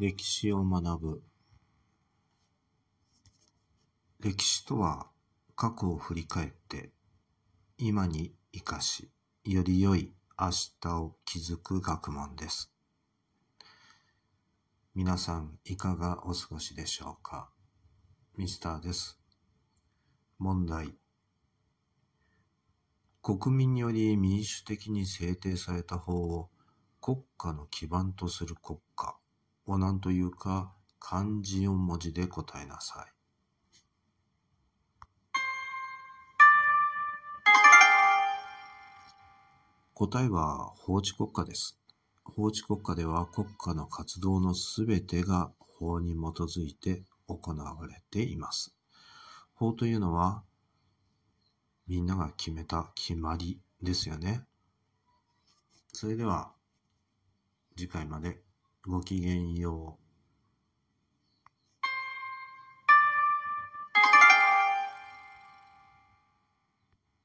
歴史を学ぶ。歴史とは過去を振り返って今に生かしより良い明日を築く学問です。皆さんいかがお過ごしでしょうか？ミスターです。問題。国民により民主的に制定された法を国家の基盤とする国家。を何というか漢字4文字で答えなさい。答えは法治国家です。法治国家では国家の活動のすべてが法に基づいて行われています。法というのはみんなが決めた決まりですよね。それでは次回までごきげんよう。